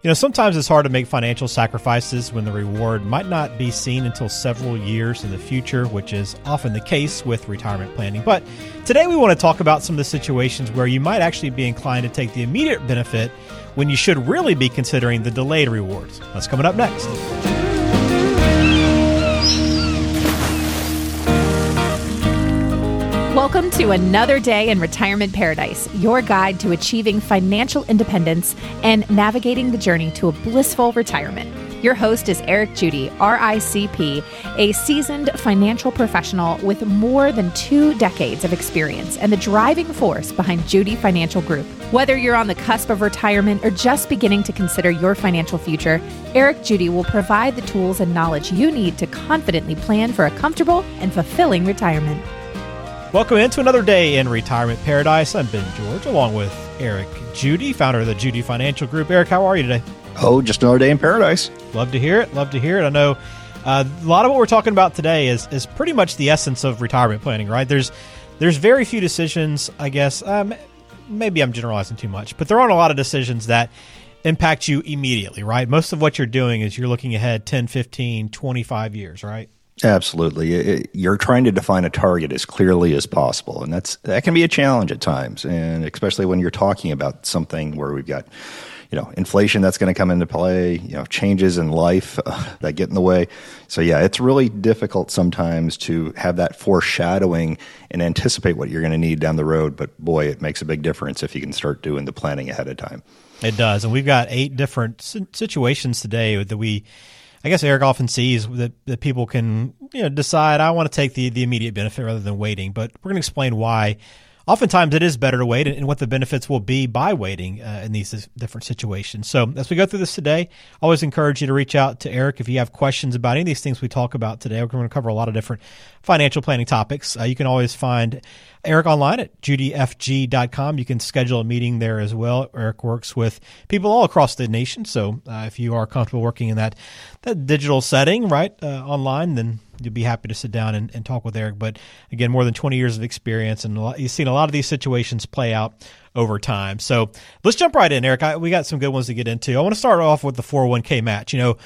You know, sometimes it's hard to make financial sacrifices when the reward might not be seen until several years in the future, which is often the case with retirement planning. But today we want to talk about some of the situations where you might actually be inclined to take the immediate benefit when you should really be considering the delayed rewards. That's coming up next. Welcome to another day in retirement paradise, your guide to achieving financial independence and navigating the journey to a blissful retirement. Your host is Eric Judy, RICP, a seasoned financial professional with more than two decades of experience and the driving force behind Judy Financial Group. Whether you're on the cusp of retirement or just beginning to consider your financial future, Eric Judy will provide the tools and knowledge you need to confidently plan for a comfortable and fulfilling retirement. Welcome into another day in Retirement Paradise. I'm Ben George, along with Eric Judy, founder of the Judy Financial Group. Eric, how are you today? Oh, just another day in paradise. Love to hear it. Love to hear it. I know uh, a lot of what we're talking about today is is pretty much the essence of retirement planning, right? There's there's very few decisions, I guess. Um, maybe I'm generalizing too much, but there aren't a lot of decisions that impact you immediately, right? Most of what you're doing is you're looking ahead 10, 15, 25 years, right? Absolutely. You're trying to define a target as clearly as possible. And that's, that can be a challenge at times. And especially when you're talking about something where we've got, you know, inflation that's going to come into play, you know, changes in life uh, that get in the way. So yeah, it's really difficult sometimes to have that foreshadowing and anticipate what you're going to need down the road. But boy, it makes a big difference if you can start doing the planning ahead of time. It does. And we've got eight different situations today that we, I guess Eric often sees that, that people can you know decide I want to take the the immediate benefit rather than waiting. But we're going to explain why. Oftentimes, it is better to wait, and what the benefits will be by waiting uh, in these different situations. So, as we go through this today, I always encourage you to reach out to Eric if you have questions about any of these things we talk about today. We're going to cover a lot of different financial planning topics. Uh, you can always find Eric online at judyfg.com. You can schedule a meeting there as well. Eric works with people all across the nation. So uh, if you are comfortable working in that, that digital setting, right, uh, online, then you'll be happy to sit down and, and, talk with Eric. But again, more than 20 years of experience, and lot, you've seen a lot of these situations play out over time. So let's jump right in, Eric. I, we got some good ones to get into. I want to start off with the 401k match. You know,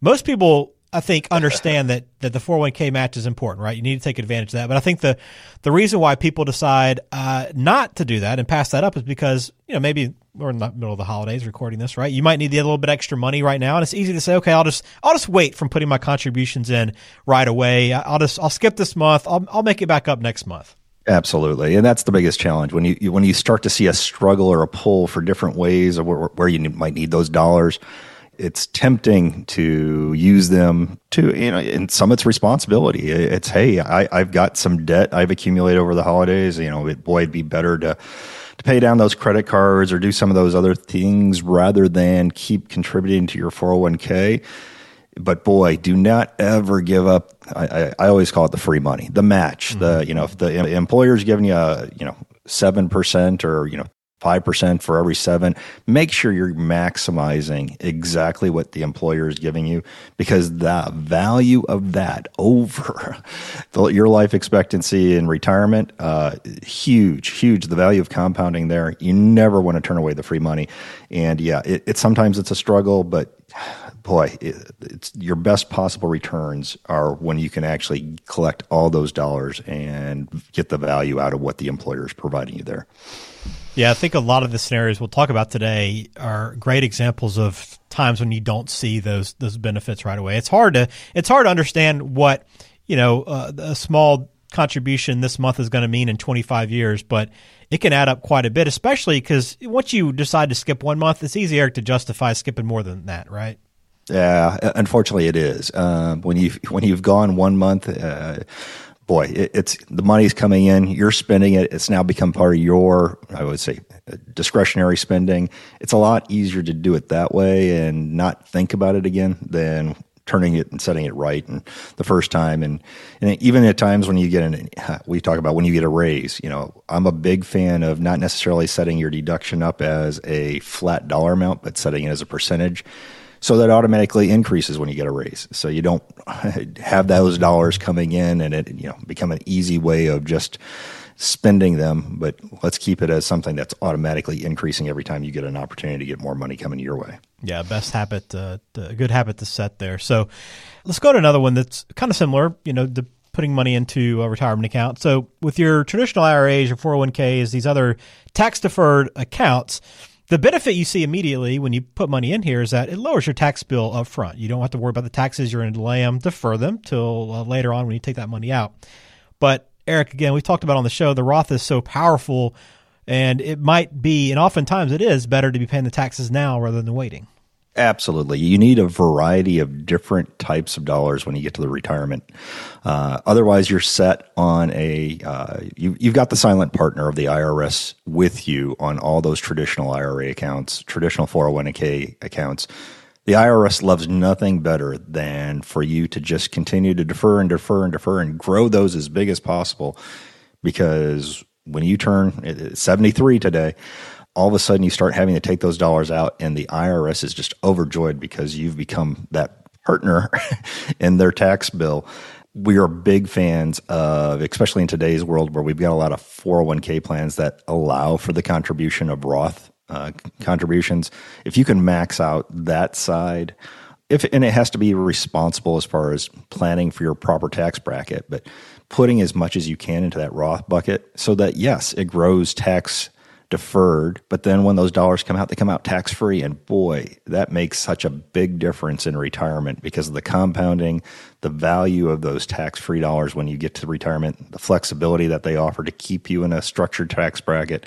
most people I think understand that that the 401k match is important, right? You need to take advantage of that. But I think the the reason why people decide uh, not to do that and pass that up is because you know maybe we're in the middle of the holidays recording this, right? You might need a little bit extra money right now, and it's easy to say, okay, I'll just I'll just wait from putting my contributions in right away. I'll just I'll skip this month. I'll I'll make it back up next month. Absolutely, and that's the biggest challenge when you when you start to see a struggle or a pull for different ways of where, where you might need those dollars it's tempting to use them to you know and some it's responsibility it's hey I, i've got some debt i've accumulated over the holidays you know it, boy it'd be better to to pay down those credit cards or do some of those other things rather than keep contributing to your 401k but boy, do not ever give up. I, I, I always call it the free money, the match. Mm-hmm. The you know if the employer's giving you a you know seven percent or you know 5% for every seven. Make sure you're maximizing exactly what the employer is giving you because the value of that over the, your life expectancy in retirement, uh, huge, huge. The value of compounding there. You never want to turn away the free money. And yeah, it, it sometimes it's a struggle, but boy, it, it's your best possible returns are when you can actually collect all those dollars and get the value out of what the employer is providing you there. Yeah, I think a lot of the scenarios we'll talk about today are great examples of times when you don't see those those benefits right away. It's hard to it's hard to understand what you know uh, a small contribution this month is going to mean in 25 years, but it can add up quite a bit, especially because once you decide to skip one month, it's easier to justify skipping more than that, right? Yeah, unfortunately, it is. Uh, when you when you've gone one month. Uh, boy, it, it's the money's coming in, you're spending it. It's now become part of your, I would say, uh, discretionary spending. It's a lot easier to do it that way and not think about it again than turning it and setting it right and the first time and, and even at times when you get an we talk about when you get a raise you know i'm a big fan of not necessarily setting your deduction up as a flat dollar amount but setting it as a percentage so that automatically increases when you get a raise. So you don't have those dollars coming in and it you know become an easy way of just spending them, but let's keep it as something that's automatically increasing every time you get an opportunity to get more money coming your way. Yeah, best habit, uh, good habit to set there. So let's go to another one that's kind of similar. You know, the putting money into a retirement account. So with your traditional IRAs, your 401ks, these other tax deferred accounts, the benefit you see immediately when you put money in here is that it lowers your tax bill up front. You don't have to worry about the taxes. You're going to delay them, defer them till uh, later on when you take that money out. But Eric, again, we've talked about on the show, the Roth is so powerful and it might be, and oftentimes it is better to be paying the taxes now rather than waiting. Absolutely. You need a variety of different types of dollars when you get to the retirement. Uh, otherwise, you're set on a, uh, you, you've got the silent partner of the IRS with you on all those traditional IRA accounts, traditional 401k accounts. The IRS loves nothing better than for you to just continue to defer and defer and defer and grow those as big as possible because when you turn 73 today, all of a sudden you start having to take those dollars out and the IRS is just overjoyed because you've become that partner in their tax bill. We are big fans of, especially in today's world where we've got a lot of 401k plans that allow for the contribution of Roth uh, contributions. If you can max out that side, if and it has to be responsible as far as planning for your proper tax bracket, but putting as much as you can into that Roth bucket so that yes, it grows tax deferred, but then when those dollars come out, they come out tax free. And boy, that makes such a big difference in retirement because of the compounding, the value of those tax free dollars when you get to retirement, the flexibility that they offer to keep you in a structured tax bracket.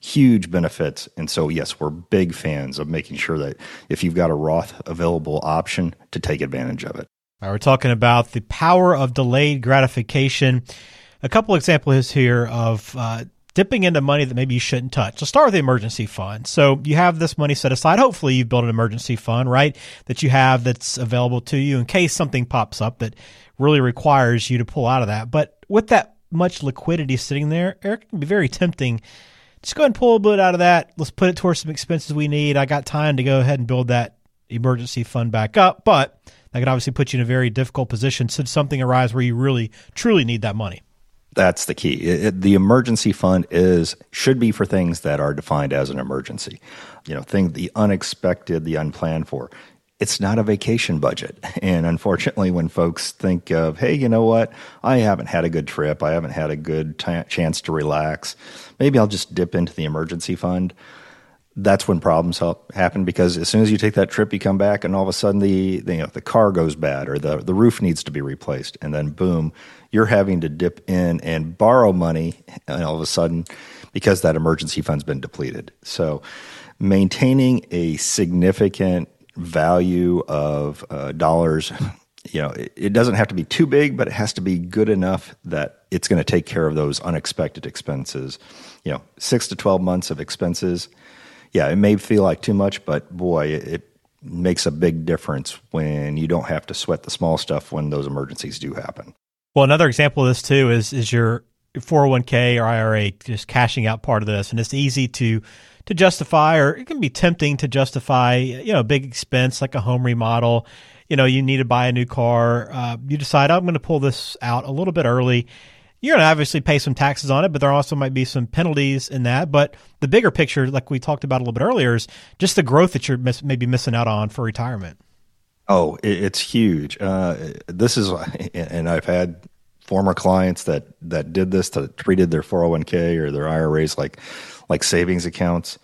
Huge benefits. And so, yes, we're big fans of making sure that if you've got a Roth available option, to take advantage of it. Right, we're talking about the power of delayed gratification. A couple examples here of uh, dipping into money that maybe you shouldn't touch. So start with the emergency fund. So you have this money set aside. Hopefully you've built an emergency fund, right? That you have that's available to you in case something pops up that really requires you to pull out of that. But with that much liquidity sitting there, Eric, it can be very tempting. Just go ahead and pull a bit out of that. Let's put it towards some expenses we need. I got time to go ahead and build that emergency fund back up, but that could obviously put you in a very difficult position should something arise where you really truly need that money. That's the key. It, the emergency fund is should be for things that are defined as an emergency. You know, thing the unexpected, the unplanned for. It's not a vacation budget. And unfortunately, when folks think of, hey, you know what? I haven't had a good trip. I haven't had a good t- chance to relax. Maybe I'll just dip into the emergency fund that's when problems help happen because as soon as you take that trip, you come back and all of a sudden the, the, you know, the car goes bad or the, the roof needs to be replaced. And then boom, you're having to dip in and borrow money and all of a sudden because that emergency fund's been depleted. So maintaining a significant value of uh, dollars, you know, it, it doesn't have to be too big, but it has to be good enough that it's going to take care of those unexpected expenses. You know, six to 12 months of expenses – yeah, it may feel like too much, but boy, it, it makes a big difference when you don't have to sweat the small stuff when those emergencies do happen. Well, another example of this too is is your 401k or IRA just cashing out part of this, and it's easy to to justify, or it can be tempting to justify, you know, a big expense like a home remodel. You know, you need to buy a new car. Uh, you decide I'm going to pull this out a little bit early, you're going to obviously pay some taxes on it, but there also might be some penalties in that. But the bigger picture, like we talked about a little bit earlier, is just the growth that you're miss, maybe missing out on for retirement. Oh, it's huge. Uh, this is, and I've had former clients that that did this, that treated their 401k or their IRAs like like savings accounts.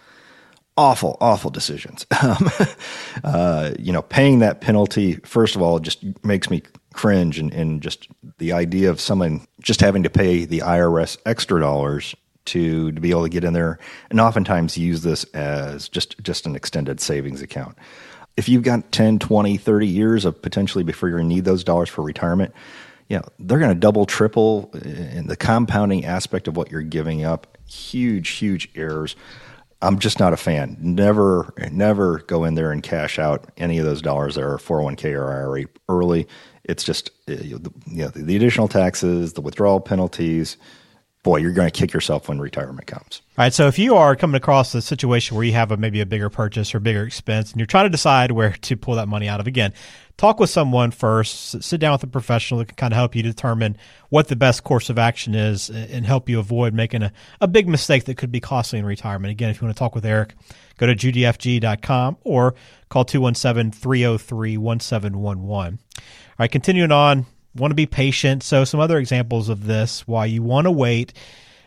Awful, awful decisions. Um, uh, you know, paying that penalty first of all just makes me cringe and, and just the idea of someone just having to pay the IRS extra dollars to to be able to get in there and oftentimes use this as just just an extended savings account. If you've got 10, 20, 30 years of potentially before you're going to need those dollars for retirement, know, they're going to double, triple eh, in the compounding aspect of what you're giving up. Huge, huge errors. I'm just not a fan. Never, never go in there and cash out any of those dollars that are 401k or IRA early. It's just uh, you know, the additional taxes, the withdrawal penalties. boy, you're going to kick yourself when retirement comes. All right. So if you are coming across a situation where you have a, maybe a bigger purchase or bigger expense and you're trying to decide where to pull that money out of, again, talk with someone first, sit down with a professional that can kind of help you determine what the best course of action is and help you avoid making a, a big mistake that could be costly in retirement. Again, if you want to talk with Eric, go to judyfg.com or call 217 303 1711. Right, continuing on, want to be patient. So, some other examples of this, why you want to wait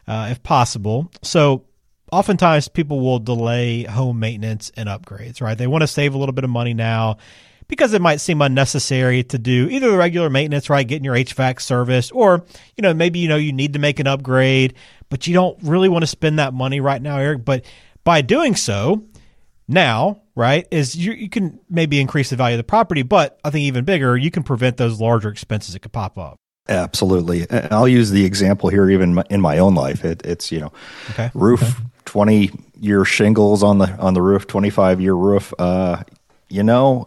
uh, if possible. So, oftentimes people will delay home maintenance and upgrades, right? They want to save a little bit of money now because it might seem unnecessary to do either the regular maintenance, right, getting your HVAC serviced, or you know maybe you know you need to make an upgrade, but you don't really want to spend that money right now, Eric. But by doing so, now, right, is you, you can maybe increase the value of the property, but I think even bigger, you can prevent those larger expenses that could pop up. Absolutely. I'll use the example here, even in my own life. It, it's, you know, okay. roof, okay. 20 year shingles on the, on the roof, 25 year roof. Uh, you know,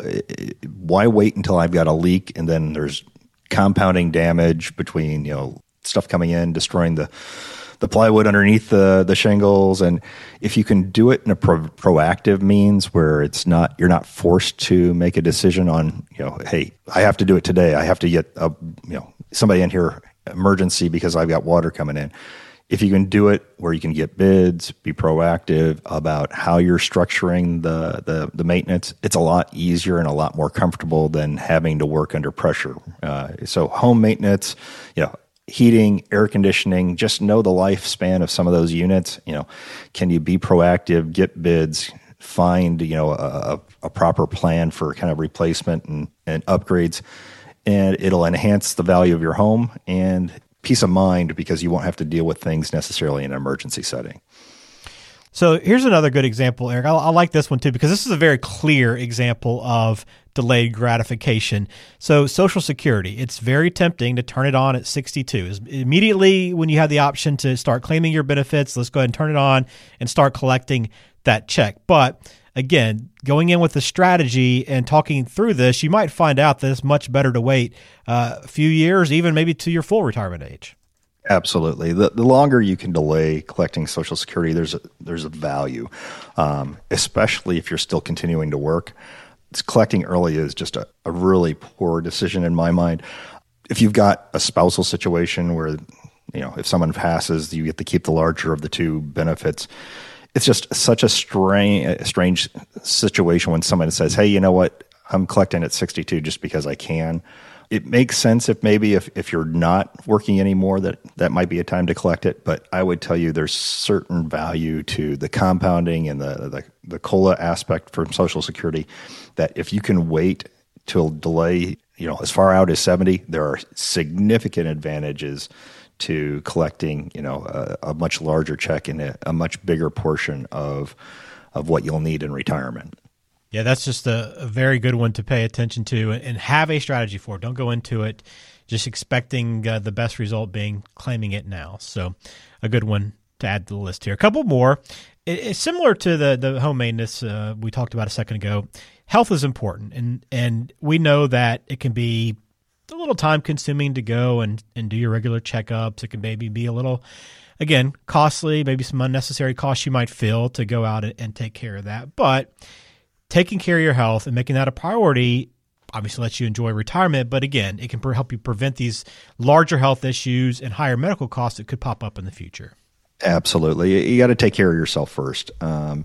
why wait until I've got a leak and then there's compounding damage between, you know, stuff coming in, destroying the, the plywood underneath the the shingles. And if you can do it in a pro- proactive means where it's not you're not forced to make a decision on you know hey I have to do it today. I have to get a you know somebody in here emergency because I've got water coming in. If you can do it where you can get bids be proactive about how you're structuring the the, the maintenance it's a lot easier and a lot more comfortable than having to work under pressure. Uh, so home maintenance you know heating, air conditioning, just know the lifespan of some of those units. You know, can you be proactive, get bids, find, you know, a, a proper plan for kind of replacement and, and upgrades. And it'll enhance the value of your home and peace of mind because you won't have to deal with things necessarily in an emergency setting. So here's another good example, Eric. I, I, like this one too because this is a very clear example of delayed gratification. So Social Security, it's very tempting to turn it on at 62. Immediately when you have the option to start claiming your benefits, let's go ahead and turn it on and start collecting that check. But again, going in with the strategy and talking through this, you might find out that it's much better to wait uh, a few years, even maybe to your full retirement age. Absolutely. The, the longer you can delay collecting Social Security, there's a, there's a value, um, especially if you're still continuing to work. Collecting early is just a, a really poor decision in my mind. If you've got a spousal situation where, you know, if someone passes, you get to keep the larger of the two benefits. It's just such a strange, strange situation when someone says, "Hey, you know what? I'm collecting at 62 just because I can." It makes sense if maybe if, if you're not working anymore that that might be a time to collect it but i would tell you there's certain value to the compounding and the the, the COLA aspect from social security that if you can wait till delay you know as far out as 70 there are significant advantages to collecting you know a, a much larger check and a, a much bigger portion of of what you'll need in retirement yeah, that's just a, a, very good one to pay attention to and have a strategy for. Don't go into it just expecting uh, the best result being claiming it now. So, a good one to add to the list here. A couple more. It, it's similar to the the home maintenance uh, we talked about a second ago. Health is important, and and we know that it can be a little time consuming to go and and do your regular checkups. It can maybe be a little again costly, maybe some unnecessary costs you might feel to go out and, and take care of that, but taking care of your health and making that a priority obviously lets you enjoy retirement, but again, it can help you prevent these larger health issues and higher medical costs that could pop up in the future. Absolutely, you got to take care of yourself first. Um,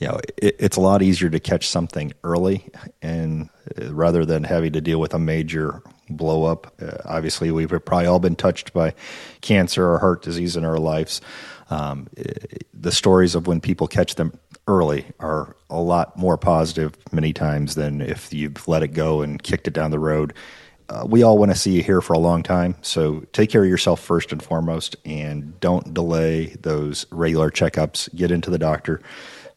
you know, it, it's a lot easier to catch something early, and uh, rather than having to deal with a major blow up. Uh, obviously, we've probably all been touched by cancer or heart disease in our lives. Um, the stories of when people catch them early are a lot more positive many times than if you've let it go and kicked it down the road. Uh, we all want to see you here for a long time. So take care of yourself first and foremost, and don't delay those regular checkups. Get into the doctor.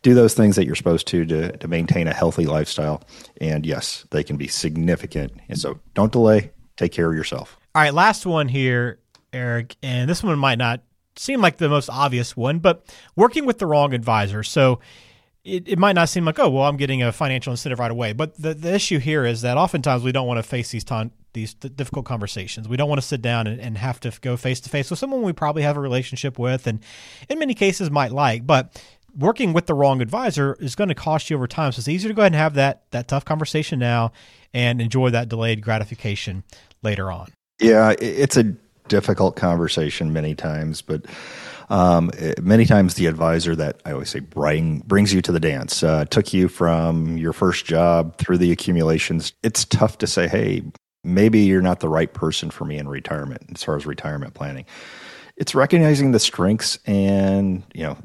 Do those things that you're supposed to, to to maintain a healthy lifestyle. And yes, they can be significant. And so don't delay. Take care of yourself. All right, last one here, Eric. And this one might not seem like the most obvious one, but working with the wrong advisor. So it, it might not seem like, oh, well, I'm getting a financial incentive right away. But the, the issue here is that oftentimes we don't want to face these ton, these difficult conversations. We don't want to sit down and, and have to go face to face with someone we probably have a relationship with and in many cases might like. But working with the wrong advisor is going to cost you over time. So it's easier to go ahead and have that that tough conversation now and enjoy that delayed gratification later on. Yeah, it's a difficult conversation many times, but um, many times the advisor that I always say bring, brings you to the dance uh, took you from your first job through the accumulations. It's tough to say, hey, maybe you're not the right person for me in retirement as far as retirement planning. It's recognizing the strengths and you know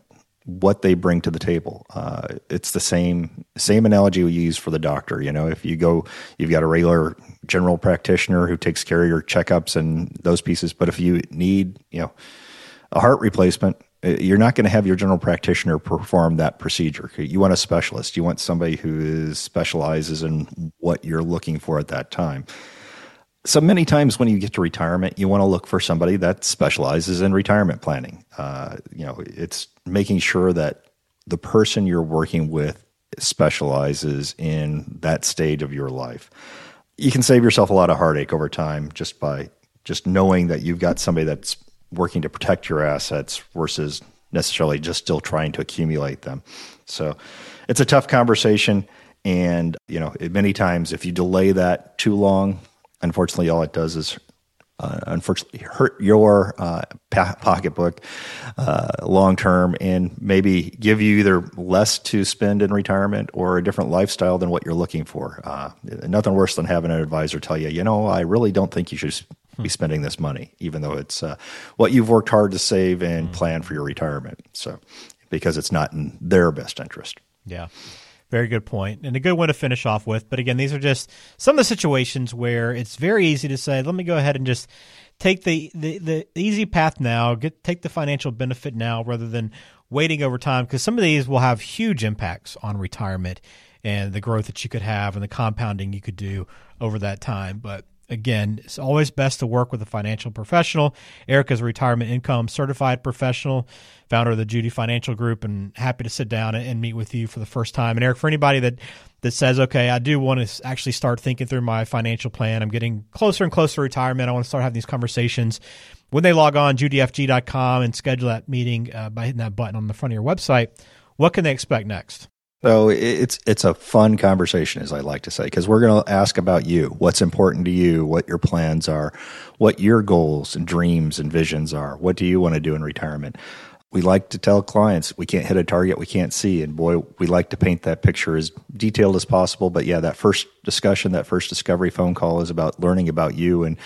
what they bring to the table. Uh, it's the same same analogy we use for the doctor. You know, if you go, you've got a regular general practitioner who takes care of your checkups and those pieces. But if you need, you know, a heart replacement, uh, you're not going to have your general practitioner perform that procedure. You want a specialist. You want somebody who is, specializes in what you're looking for at that time so many times when you get to retirement, you want to look for somebody that specializes in retirement planning. Uh, you know, it's making sure that the person you're working with specializes in that stage of your life. You can save yourself a lot of heartache over time just by just knowing that you've got somebody that's working to protect your assets versus necessarily just still trying to accumulate them. So it's a tough conversation. And, you know, many times if you delay that too long, unfortunately, all it does is uh, unfortunately hurt your uh, pocketbook uh, long term and maybe give you either less to spend in retirement or a different lifestyle than what you're looking for. Uh, nothing worse than having an advisor tell you, you know, I really don't think you should be spending this money, even though it's uh, what you've worked hard to save and plan for your retirement. So, because it's not in their best interest. Yeah. Very good point, and a good one to finish off with. But again, these are just some of the situations where it's very easy to say, "Let me go ahead and just take the the, the easy path now, get take the financial benefit now, rather than waiting over time." Because some of these will have huge impacts on retirement and the growth that you could have and the compounding you could do over that time. But again, it's always best to work with a financial professional. Erica's a retirement income certified professional, founder of the Judy Financial Group, and happy to sit down and meet with you for the first time. And Eric, for anybody that that says, okay, I do want to actually start thinking through my financial plan. I'm getting closer and closer to retirement. I want to start having these conversations. When they log on, judyfg.com and schedule that meeting uh, by hitting that button on the front of your website, what can they expect next? So it's it's a fun conversation, as I like to say, because we're going to ask about you, what's important to you, what your plans are, what your goals and dreams and visions are. What do you want to do in retirement? We like to tell clients we can't hit a target we can't see, and boy, we like to paint that picture as detailed as possible. But yeah, that first discussion, that first discovery phone call is about learning about you and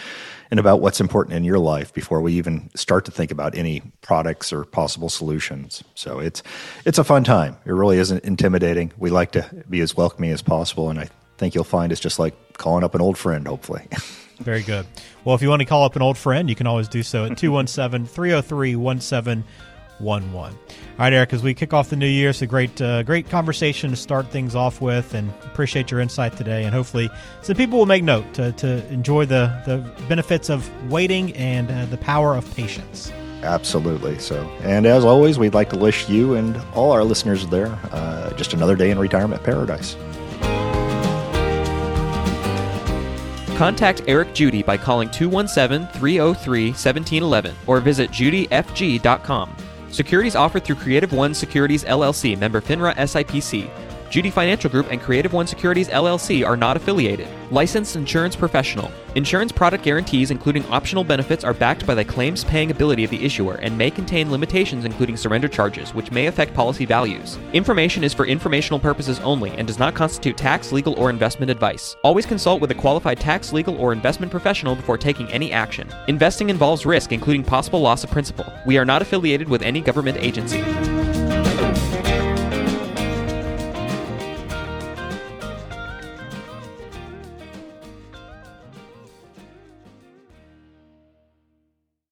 and about what's important in your life before we even start to think about any products or possible solutions. So it's it's a fun time. It really isn't intimidating. We like to be as welcoming as possible, and I think you'll find it's just like calling up an old friend. Hopefully. Very good. Well, if you want to call up an old friend, you can always do so at 217 303 one one. All right, Eric. As we kick off the new year, it's a great uh, great conversation to start things off with, and appreciate your insight today. And hopefully, some people will make note to, to enjoy the the benefits of waiting and uh, the power of patience. Absolutely. So, and as always, we'd like to wish you and all our listeners there uh, just another day in retirement paradise. Contact Eric Judy by calling 217 303 1711 or visit judyfg.com. Securities offered through CreativeOne Securities LLC, member FINRA SIPC. Judy Financial Group and CreativeOne Securities LLC are not affiliated. Licensed insurance professional. Insurance product guarantees, including optional benefits, are backed by the claims paying ability of the issuer and may contain limitations, including surrender charges, which may affect policy values. Information is for informational purposes only and does not constitute tax, legal, or investment advice. Always consult with a qualified tax, legal, or investment professional before taking any action. Investing involves risk, including possible loss of principal. We are not affiliated with any government agency.